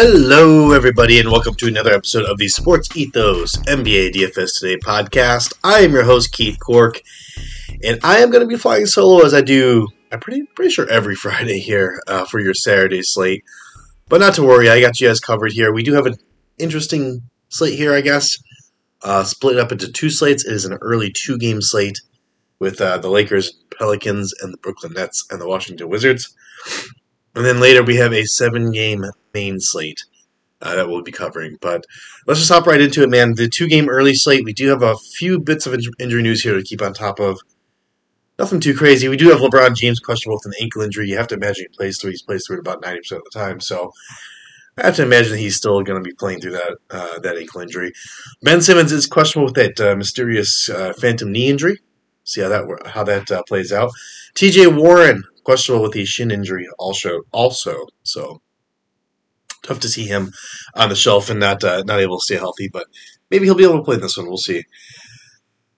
Hello, everybody, and welcome to another episode of the Sports Ethos NBA DFS Today podcast. I am your host, Keith Cork, and I am going to be flying solo as I do, I'm pretty, pretty sure every Friday here uh, for your Saturday slate. But not to worry, I got you guys covered here. We do have an interesting slate here, I guess. Uh, split up into two slates. It is an early two game slate with uh, the Lakers, Pelicans, and the Brooklyn Nets and the Washington Wizards. And then later we have a seven game main slate uh, that we'll be covering. But let's just hop right into it, man. The two game early slate, we do have a few bits of injury news here to keep on top of. Nothing too crazy. We do have LeBron James questionable with an ankle injury. You have to imagine he plays through. He's plays through it about 90% of the time. So I have to imagine he's still going to be playing through that uh, that ankle injury. Ben Simmons is questionable with that uh, mysterious uh, phantom knee injury. See how that how that uh, plays out. T.J. Warren questionable with the shin injury also. Also, so tough to see him on the shelf and not uh, not able to stay healthy. But maybe he'll be able to play this one. We'll see.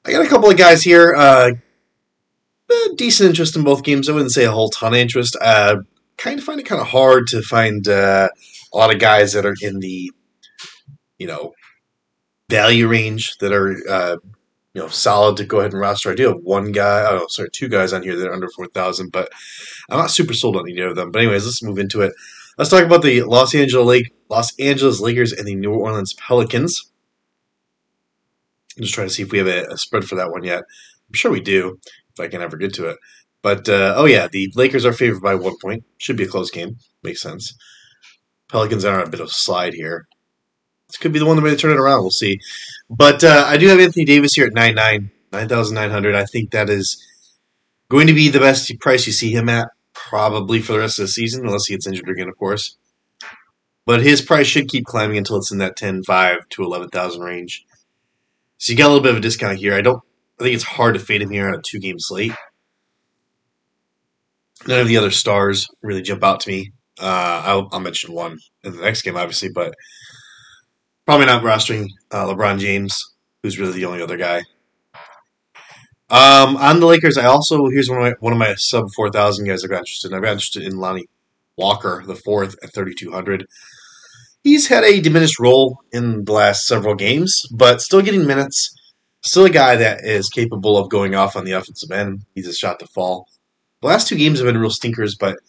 I got a couple of guys here. Uh, decent interest in both games. I wouldn't say a whole ton of interest. Uh, kind of find it kind of hard to find uh, a lot of guys that are in the you know value range that are uh, you know, solid to go ahead and roster. I do have one guy, oh, sorry, two guys on here that are under 4,000, but I'm not super sold on either of them. But anyways, let's move into it. Let's talk about the Los Angeles Lake, Los Angeles Lakers and the New Orleans Pelicans. I'm just trying to see if we have a, a spread for that one yet. I'm sure we do, if I can ever get to it. But uh, oh yeah, the Lakers are favored by one point. Should be a close game. Makes sense. Pelicans are on a bit of a slide here. This could be the one that may turn it around. We'll see. But uh, I do have Anthony Davis here at 9 9,900. I think that is going to be the best price you see him at, probably for the rest of the season, unless he gets injured again, of course. But his price should keep climbing until it's in that 10 5 to 11,000 range. So you got a little bit of a discount here. I don't. I think it's hard to fade him here on a two game slate. None of the other stars really jump out to me. Uh, I'll, I'll mention one in the next game, obviously, but Probably not rostering uh, LeBron James, who's really the only other guy. Um, on the Lakers, I also here's one of my one of my sub four thousand guys I got interested in. I got interested in Lonnie Walker, the fourth at thirty two hundred. He's had a diminished role in the last several games, but still getting minutes. Still a guy that is capable of going off on the offensive end. He's a shot to fall. The last two games have been real stinkers, but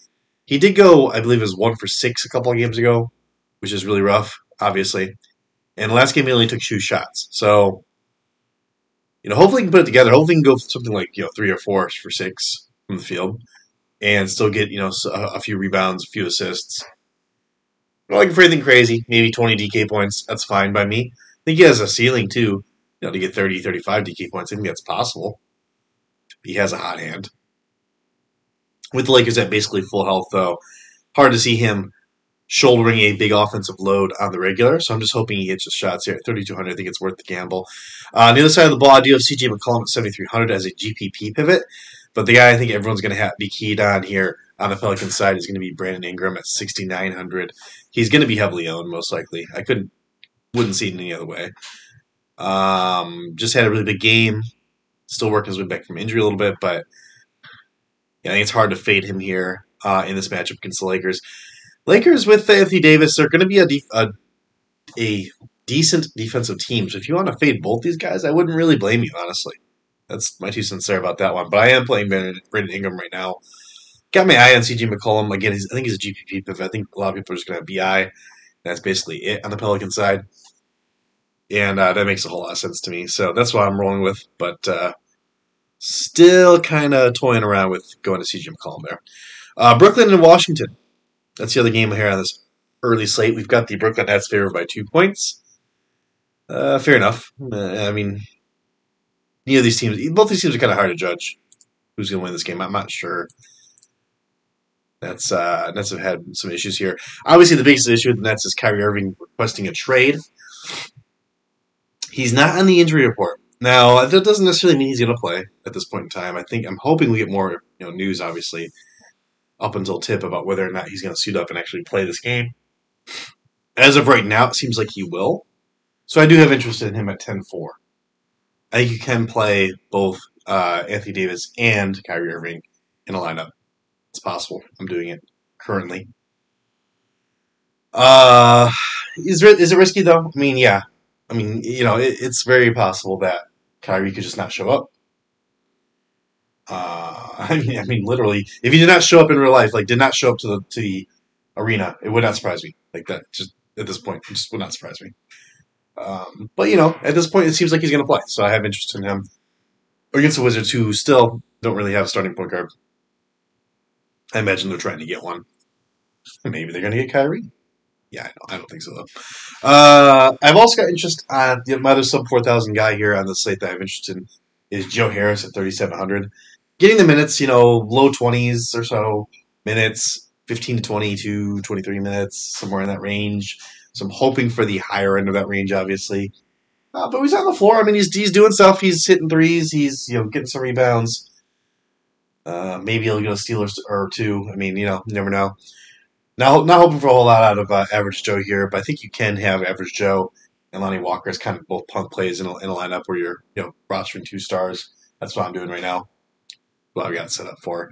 he did go, I believe, it was one for six a couple of games ago, which is really rough, obviously. And last game he only took two shots. So, you know, hopefully he can put it together. Hopefully he can go something like, you know, three or four for six from the field and still get, you know, a, few rebounds, a few assists. Not looking for anything crazy. Maybe 20 DK points. That's fine by me. I think he has a ceiling, too, you know, to get 30, 35 DK points. I think that's possible. He has a hot hand. With the Lakers at basically full health, though, hard to see him shouldering a big offensive load on the regular. So I'm just hoping he hits his shots here at 3,200. I think it's worth the gamble. Uh, on the other side of the ball, I do have CJ McCollum at 7,300 as a GPP pivot. But the guy I think everyone's going to be keyed on here on the Pelican side is going to be Brandon Ingram at 6,900. He's going to be heavily owned, most likely. I couldn't, wouldn't see it any other way. Um, just had a really big game. Still working his way back from injury a little bit, but yeah, I think it's hard to fade him here uh, in this matchup against the Lakers. Lakers with Anthony Davis are going to be a, def- a, a decent defensive team. So if you want to fade both these guys, I wouldn't really blame you, honestly. That's my two cents there about that one. But I am playing Brandon Ingram right now. Got my eye on CJ McCollum. Again, I think he's a GPP pick. I think a lot of people are just going to have BI. That's basically it on the Pelican side. And uh, that makes a whole lot of sense to me. So that's what I'm rolling with. But uh, still kind of toying around with going to CJ McCollum there. Uh, Brooklyn and Washington. That's the other game here on this early slate. We've got the Brooklyn Nets favored by two points. Uh, fair enough. Uh, I mean, neither of these teams, both these teams are kind of hard to judge who's going to win this game. I'm not sure. That's uh, Nets have had some issues here. Obviously, the biggest issue with the Nets is Kyrie Irving requesting a trade. He's not on the injury report. Now, that doesn't necessarily mean he's going to play at this point in time. I think I'm hoping we get more you know, news, obviously, up until tip about whether or not he's going to suit up and actually play this game. As of right now, it seems like he will. So I do have interest in him at 10 4. I think you can play both uh, Anthony Davis and Kyrie Irving in a lineup. It's possible. I'm doing it currently. Uh, is is it risky though? I mean, yeah. I mean, you know, it, it's very possible that Kyrie could just not show up. Uh, I mean, I mean, literally, if he did not show up in real life, like did not show up to the to the arena, it would not surprise me. Like that, just at this point, it just would not surprise me. Um, but you know, at this point, it seems like he's going to play, so I have interest in him against the Wizards, who still don't really have a starting point guard. I imagine they're trying to get one. Maybe they're going to get Kyrie. Yeah, I, I don't think so though. Uh, I've also got interest on the other sub four thousand guy here on the slate that I'm interested in is Joe Harris at thirty seven hundred. Getting the minutes, you know, low twenties or so minutes, fifteen to 22, 23 minutes, somewhere in that range. So I'm hoping for the higher end of that range, obviously. Uh, but he's on the floor. I mean, he's he's doing stuff. He's hitting threes. He's you know getting some rebounds. Uh, maybe he'll get a steal or two. I mean, you know, never know. Not not hoping for a whole lot out of uh, average Joe here, but I think you can have average Joe and Lonnie Walker as kind of both punt plays in a, in a lineup where you're you know rostering two stars. That's what I'm doing right now. What I've got set up for.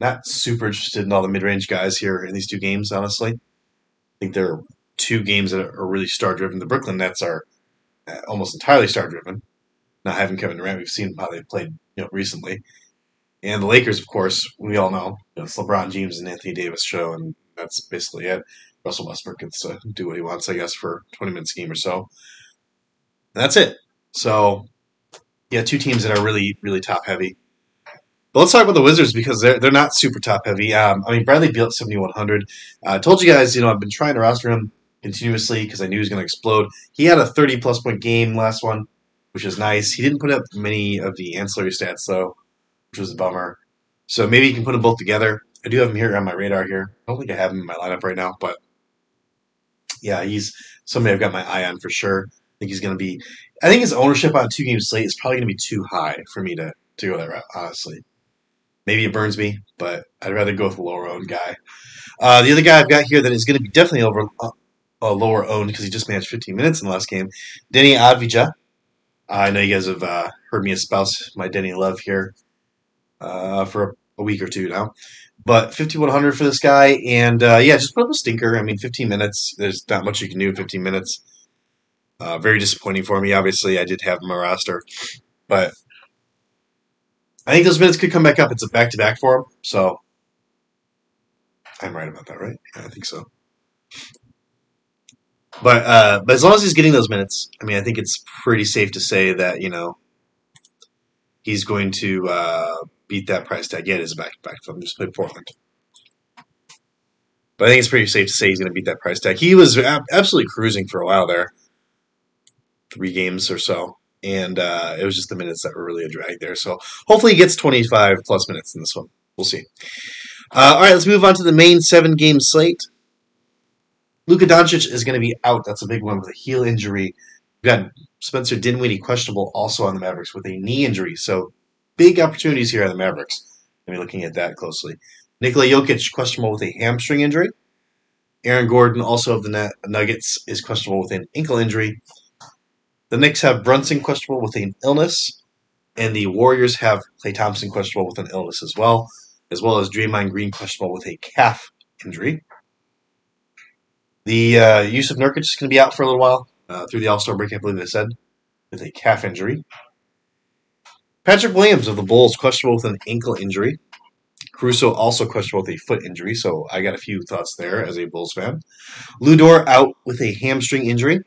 Not super interested in all the mid range guys here in these two games, honestly. I think there are two games that are really star driven. The Brooklyn Nets are uh, almost entirely star driven. Not having Kevin Durant, we've seen how they've played you know recently. And the Lakers, of course, we all know you know, it's LeBron James and Anthony Davis show, and that's basically it. Russell Westbrook gets to do what he wants, I guess, for a 20 minute game or so. And that's it. So, yeah, two teams that are really, really top heavy. But let's talk about the Wizards because they're they're not super top heavy. Um, I mean, Bradley Beal at 7,100. Uh, I told you guys, you know, I've been trying to roster him continuously because I knew he was going to explode. He had a 30 plus point game last one, which is nice. He didn't put up many of the ancillary stats, though, which was a bummer. So maybe you can put them both together. I do have him here on my radar here. I don't think I have him in my lineup right now, but yeah, he's somebody I've got my eye on for sure. I think he's going to be. I think his ownership on a two game slate is probably going to be too high for me to, to go that route, honestly. Maybe it burns me, but I'd rather go with a lower owned guy. Uh, the other guy I've got here that is going to be definitely over uh, lower owned because he just managed 15 minutes in the last game. Deni Avdija. I know you guys have uh, heard me espouse my Deni love here uh, for a week or two now. But 5100 for this guy, and uh, yeah, just put up a stinker. I mean, 15 minutes. There's not much you can do in 15 minutes. Uh, very disappointing for me. Obviously, I did have my roster, but I think those minutes could come back up. It's a back to back for him, so I'm right about that, right? Yeah, I think so. But uh, but as long as he's getting those minutes, I mean, I think it's pretty safe to say that you know he's going to uh, beat that price tag. Yeah, it is a back to back. I'm just playing Portland. But I think it's pretty safe to say he's going to beat that price tag. He was absolutely cruising for a while there, three games or so, and uh, it was just the minutes that were really a drag there. So hopefully he gets 25 plus minutes in this one. We'll see. Uh, all right, let's move on to the main seven game slate. Luka Doncic is going to be out. That's a big one with a heel injury. We've got Spencer Dinwiddie questionable also on the Mavericks with a knee injury. So big opportunities here on the Mavericks. Maybe looking at that closely. Nikola Jokic questionable with a hamstring injury. Aaron Gordon, also of the Nuggets, is questionable with an ankle injury. The Knicks have Brunson questionable with an illness, and the Warriors have Klay Thompson questionable with an illness as well, as well as Draymond Green questionable with a calf injury. The uh, of Nurkic is going to be out for a little while uh, through the All Star break, I believe they said, with a calf injury. Patrick Williams of the Bulls questionable with an ankle injury. Caruso also questionable with a foot injury, so I got a few thoughts there as a Bulls fan. Lu Dort out with a hamstring injury.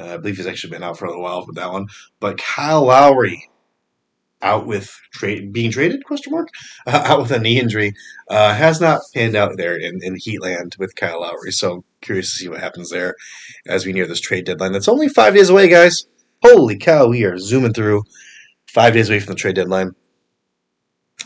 Uh, I believe he's actually been out for a little while with that one. But Kyle Lowry out with trade being traded question mark uh, out with a knee injury uh, has not panned out there in, in Heatland with Kyle Lowry. So curious to see what happens there as we near this trade deadline. That's only five days away, guys. Holy cow, we are zooming through five days away from the trade deadline.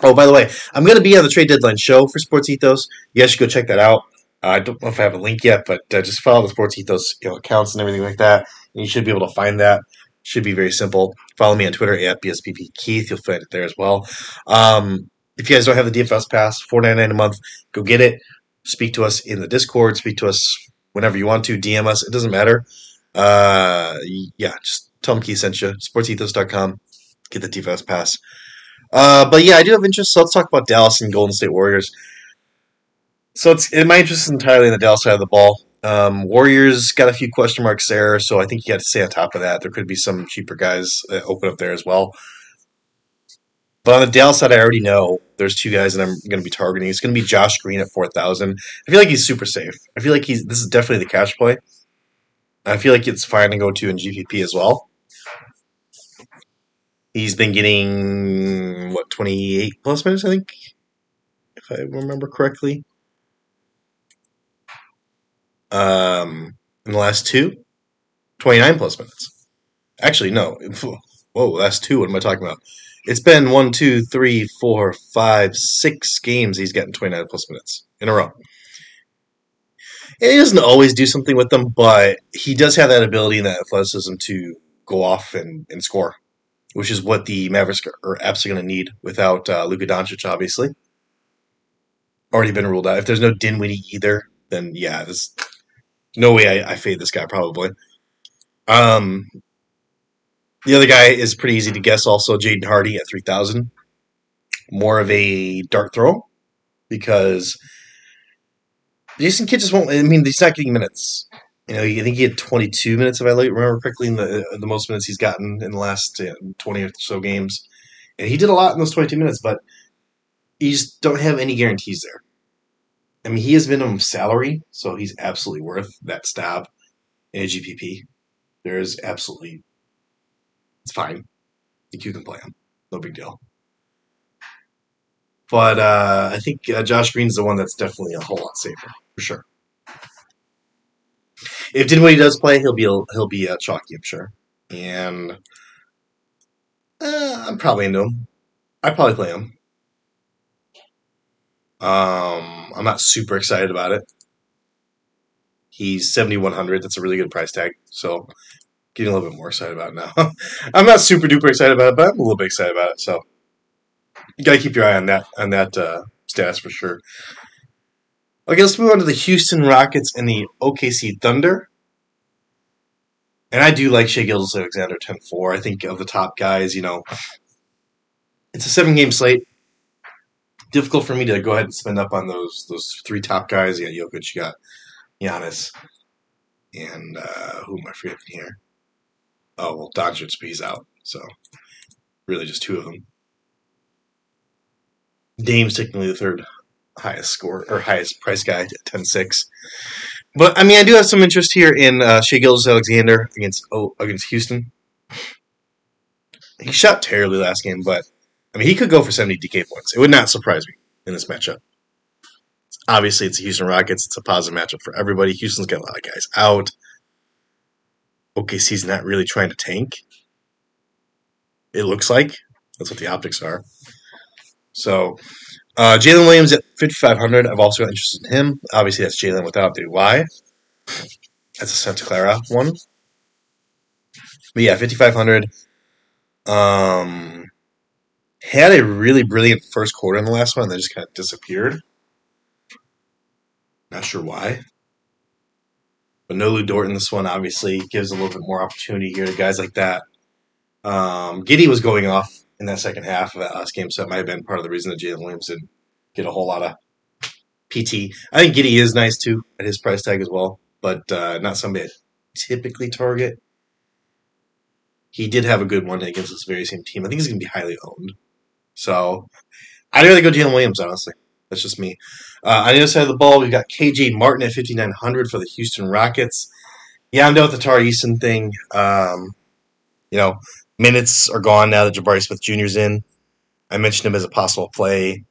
Oh, by the way, I'm going to be on the trade deadline show for Sports Ethos. You guys should go check that out. Uh, I don't know if I have a link yet, but uh, just follow the Sports Ethos you know, accounts and everything like that, and you should be able to find that. Should be very simple. Follow me on Twitter at BSPP Keith. You'll find it there as well. Um, if you guys don't have the DFS pass, four ninety nine a month, go get it. Speak to us in the Discord. Speak to us whenever you want to. DM us. It doesn't matter. Uh, yeah, just tell them Keith sent you. Sportsethos.com. Get the DFS pass. Uh, but yeah, I do have interest. So let's talk about Dallas and Golden State Warriors. So it's my interest is entirely in the Dallas side of the ball. Um, Warriors got a few question marks there, so I think you got to stay on top of that. There could be some cheaper guys open up there as well. But on the Dallas side, I already know there's two guys that I'm going to be targeting. It's going to be Josh Green at four thousand. I feel like he's super safe. I feel like he's this is definitely the cash play. I feel like it's fine to go to in GPP as well. He's been getting what 28 plus minutes, I think, if I remember correctly. Um, in the last two, 29 plus minutes. Actually, no. Whoa, last two. What am I talking about? It's been one, two, three, four, five, six games he's gotten 29 plus minutes in a row. And he doesn't always do something with them, but he does have that ability and that athleticism to go off and, and score, which is what the Mavericks are absolutely going to need without uh, Luka Doncic, obviously. Already been ruled out. If there's no Dinwiddie either, then yeah, there's no way I, I fade this guy probably. Um, the other guy is pretty easy to guess. Also, Jaden Hardy at three thousand. More of a dart throw because Jason Kidd just won't. I mean, he's not getting minutes. You know, I think he had 22 minutes, if I remember correctly, in the the most minutes he's gotten in the last 20 or so games, and he did a lot in those 22 minutes. But you just don't have any guarantees there. I mean, he has minimum salary, so he's absolutely worth that stab in a GPP. There is absolutely it's fine. I think you can play him. No big deal. But uh, I think uh, Josh Green's the one that's definitely a whole lot safer for sure. If Dinwiddie does play, he'll be he'll be uh, chalky, I'm sure. And uh, I'm probably into him. I'd probably play him. Um, I'm not super excited about it. He's 7100. That's a really good price tag. So getting a little bit more excited about it now. I'm not super duper excited about it, but I'm a little bit excited about it. So you gotta keep your eye on that on that uh, status for sure. Okay, let's move on to the Houston Rockets and the OKC Thunder. And I do like Shai Gilgeous-Alexander 10-4. I think of the top guys, you know, it's a seven game slate. Difficult for me to go ahead and spend up on those those three top guys. You got Jokic, you got Giannis, and uh, who am I forgetting here? Oh well, Doncic, he's out. So really, just two of them. Dame's technically the third highest score or highest price guy at 10-6. But I mean, I do have some interest here in uh, Shai Gilgeous-Alexander against oh, against Houston. He shot terribly last game, but I mean, he could go for 70 DK points. It would not surprise me in this matchup. Obviously, it's the Houston Rockets. It's a positive matchup for everybody. Houston's got a lot of guys out. OKC's not really trying to tank. It looks like that's what the optics are. So, uh, Jalen Williams at 5,500. I've also got interest in him. Obviously, that's Jalen without the Y. That's a Santa Clara one. But yeah, 5,500. Um, had a really brilliant first quarter in the last one, and just kind of disappeared. Not sure why. But no Lu Dort in this one obviously gives a little bit more opportunity here to guys like that. Um, Giddey was going off in that second half of that last game, so it might have been part of the reason that Jalen Williams didn't get a whole lot of PT. I think Giddey is nice too at his price tag as well, but uh, not somebody I typically target. He did have a good one against this very same team. I think he's going to be highly owned. So I'd rather go Jalen Williams, honestly. That's just me. Uh, on the other side of the ball, we've got KJ Martin at 5,900 for the Houston Rockets. Yeah, I'm done with the Tari Eason thing. Um, you know, minutes are gone now that Jabari Smith Jr. is in. I mentioned him as a possible play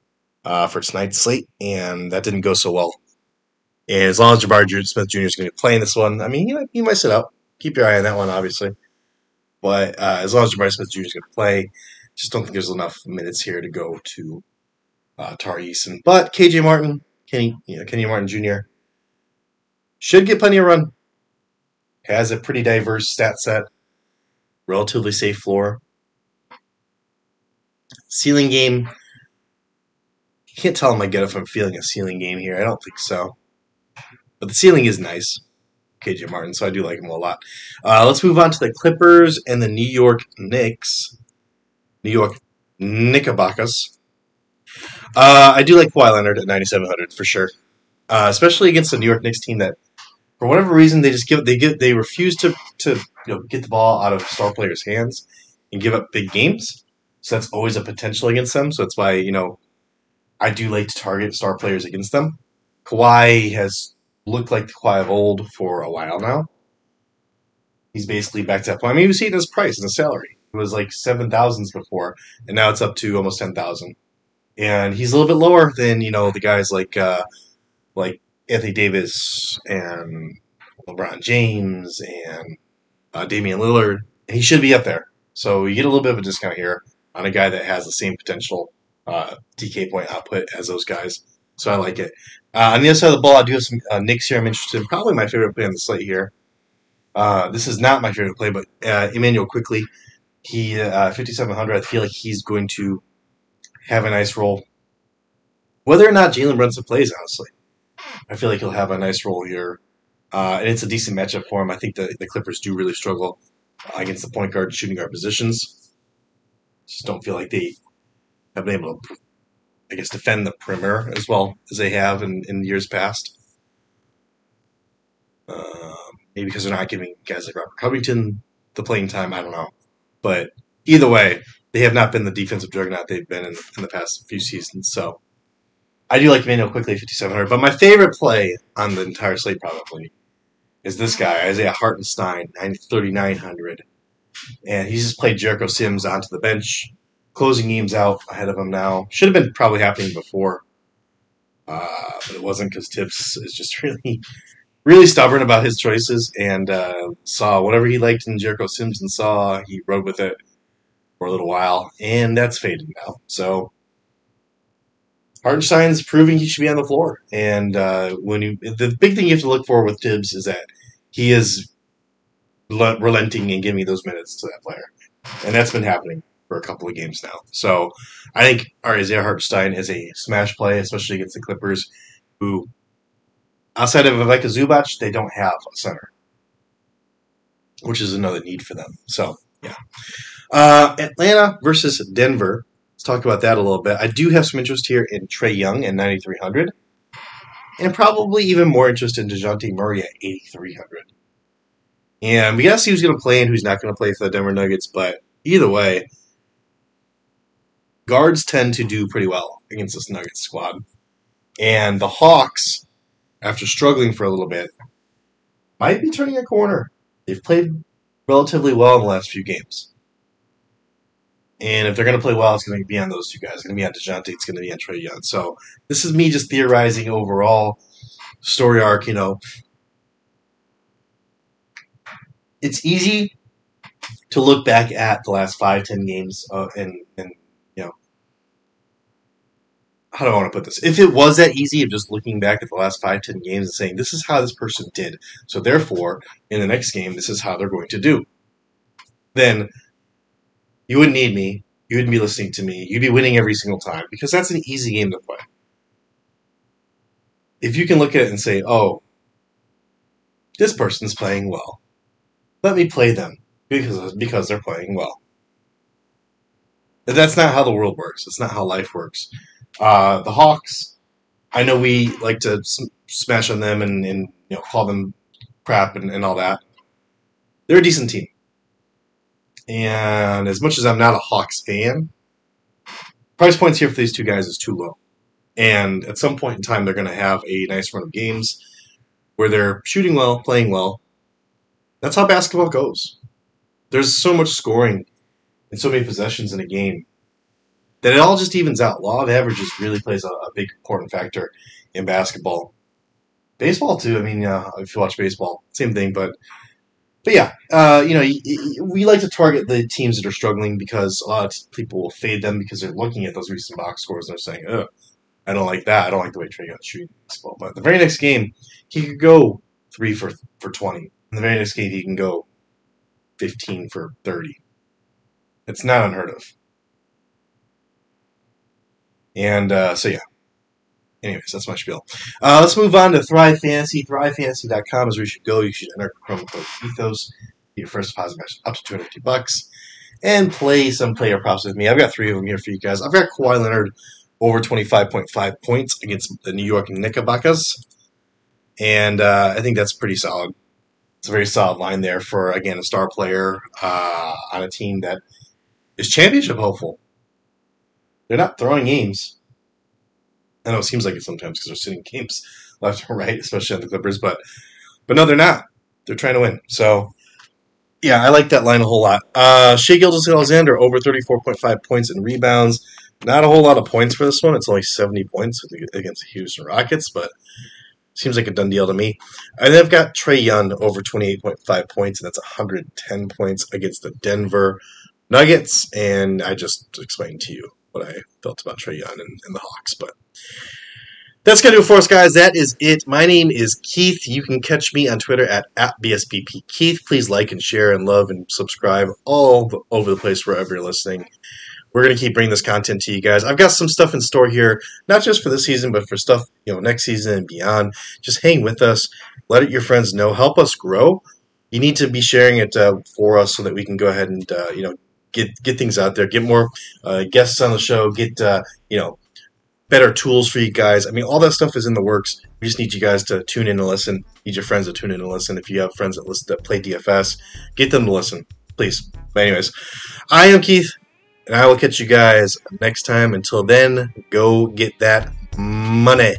uh, for tonight's slate, and that didn't go so well. And as long as Jabari Smith Jr. is going to be playing this one, I mean, you might, you might sit out. Keep your eye on that one, obviously. But uh, as long as Jabari Smith Jr. is going to play, just don't think there's enough minutes here to go to uh, Tari Eason. But KJ Martin, Kenny, you know, Kenny Martin Jr. should get plenty of run. Has a pretty diverse stat set, relatively safe floor. Ceiling game. You can't tell him I get if I'm feeling a ceiling game here. I don't think so. But the ceiling is nice. KJ Martin, so I do like him a lot. Uh, let's move on to the Clippers and the New York Knicks. New York Knickerbockers. Uh, I do like Kawhi Leonard at 9,700 for sure. uh, especially against the New York Knicks team that, for whatever reason, they just give they get they refuse to to you know get the ball out of star players' hands and give up big games. So that's always a potential against them. So that's why you know I do like to target star players against them. Kawhi has looked like the Kawhi of old for a while now. He's basically back to that point. I mean, see it in his price and his salary. It was like seven thousands before, and now it's up to almost ten thousand. And he's a little bit lower than you know the guys like uh, like Anthony Davis and LeBron James and uh, Damian Lillard. He should be up there. So you get a little bit of a discount here on a guy that has the same potential uh, DK point output as those guys. So I like it. Uh, on the other side of the ball, I do have some uh, Knicks here. I'm interested. in. Probably my favorite play on the slate here. Uh, this is not my favorite play, but uh, Immanuel Quickley. He uh, 5700. I feel like he's going to have a nice role. Whether or not Jalen Brunson plays, honestly, I feel like he'll have a nice role here, uh, and it's a decent matchup for him. I think the, the Clippers do really struggle against the point guard shooting guard positions. Just don't feel like they have been able to, I guess, defend the perimeter as well as they have in, in years past. Uh, maybe because they're not giving guys like Robert Covington the playing time. I don't know, but either way, they have not been the defensive juggernaut they've been in, in the past few seasons. So I do like Manuel Quickley 5700, but my favorite play on the entire slate probably is this guy Isaiah Hartenstein 3900, and he's just played Jericho Sims onto the bench closing games out ahead of him now. Should have been probably happening before, uh, but it wasn't because Thibs is just really, really stubborn about his choices and uh, saw whatever he liked in Jericho Sims and saw he rode with it for a little while, and that's faded now. So Hartenstein's proving he should be on the floor, and uh, when you the big thing you have to look for with Thibs is that he is relenting and giving those minutes to that player, and that's been happening for a couple of games now. So I think Isaiah Hartenstein is a smash play, especially against the Clippers, who outside of Ivica Zubac, they don't have a center, which is another need for them. So yeah, uh, Atlanta versus Denver. Let's talk about that a little bit. I do have some interest here in Trae Young at 9,300, and probably even more interest in Dejounte Murray at 8,300. And we got to see who's going to play and who's not going to play for the Denver Nuggets. But either way, guards tend to do pretty well against this Nuggets squad. And the Hawks, after struggling for a little bit, might be turning a corner. They've played relatively well in the last few games. And if they're going to play well, it's going to be on those two guys. It's going to be on Dejounte. It's going to be on Trae Young. So this is me just theorizing overall story arc. You know, it's easy to look back at the last five, ten games uh, and and how do I want to put this? If it was that easy of just looking back at the last five, ten games and saying, this is how this person did, so therefore, in the next game, this is how they're going to do, then you wouldn't need me. You wouldn't be listening to me. You'd be winning every single time because that's an easy game to play. If you can look at it and say, oh, this person's playing well, let me play them because, because they're playing well. That's not how the world works. It's not how life works. Uh, the Hawks, I know we like to smash on them and, and you know call them crap and, and all that. They're a decent team, and as much as I'm not a Hawks fan, price points here for these two guys is too low. And at some point in time, they're going to have a nice run of games where they're shooting well, playing well. That's how basketball goes. There's so much scoring and so many possessions in a game that it all just evens out. Law of averages really plays a, a big important factor in basketball. Baseball too. I mean, uh, if you watch baseball, same thing. But but yeah, uh, you know, we like to target the teams that are struggling because a lot of people will fade them because they're looking at those recent box scores and they're saying, "Oh, I don't like that. I don't like the way Trae got shooting basketball." But the very next game, he could go three for for twenty. In the very next game, he can go fifteen for thirty. It's not unheard of. And uh, so, yeah. Anyways, that's my spiel. Uh, let's move on to Thrive Fantasy. ThriveFantasy.com is where you should go. You should enter promo code Ethos. Your first deposit match up to 250 bucks. And play some player props with me. I've got three of them here for you guys. I've got Kawhi Leonard over 25.5 points against the New York Knickerbockers. and uh, I think that's pretty solid. It's a very solid line there for again a star player uh, on a team that is championship hopeful. They're not throwing games. I know it seems like it sometimes because they're sitting games left or right, especially on the Clippers, but but no, they're not. They're trying to win. So yeah, I like that line a whole lot. Uh, Shai Gilgeous-Alexander over 34.5 points and rebounds. Not a whole lot of points for this one. It's only 70 points against the Houston Rockets, but seems like a done deal to me. And then I've got Trae Young over 28.5 points, and that's 110 points against the Denver Nuggets. And I just explained to you what I felt about Trae Young and, and the Hawks, but that's going to do it for us, guys. That is it. My name is Keith. You can catch me on Twitter at, at BSBP Keith. Please like and share and love and subscribe all over the place wherever you're listening. We're going to keep bringing this content to you guys. I've got some stuff in store here, not just for this season, but for stuff, you know, next season and beyond. Just hang with us. Let your friends know. Help us grow. You need to be sharing it uh, for us so that we can go ahead and, uh, you know, get get things out there, get more uh, guests on the show, get, uh, you know, better tools for you guys. I mean, all that stuff is in the works. We just need you guys to tune in and listen. Need your friends to tune in and listen. If you have friends that listen that play DFS, get them to listen, please. But anyways, I am Keith, and I will catch you guys next time. Until then, go get that money.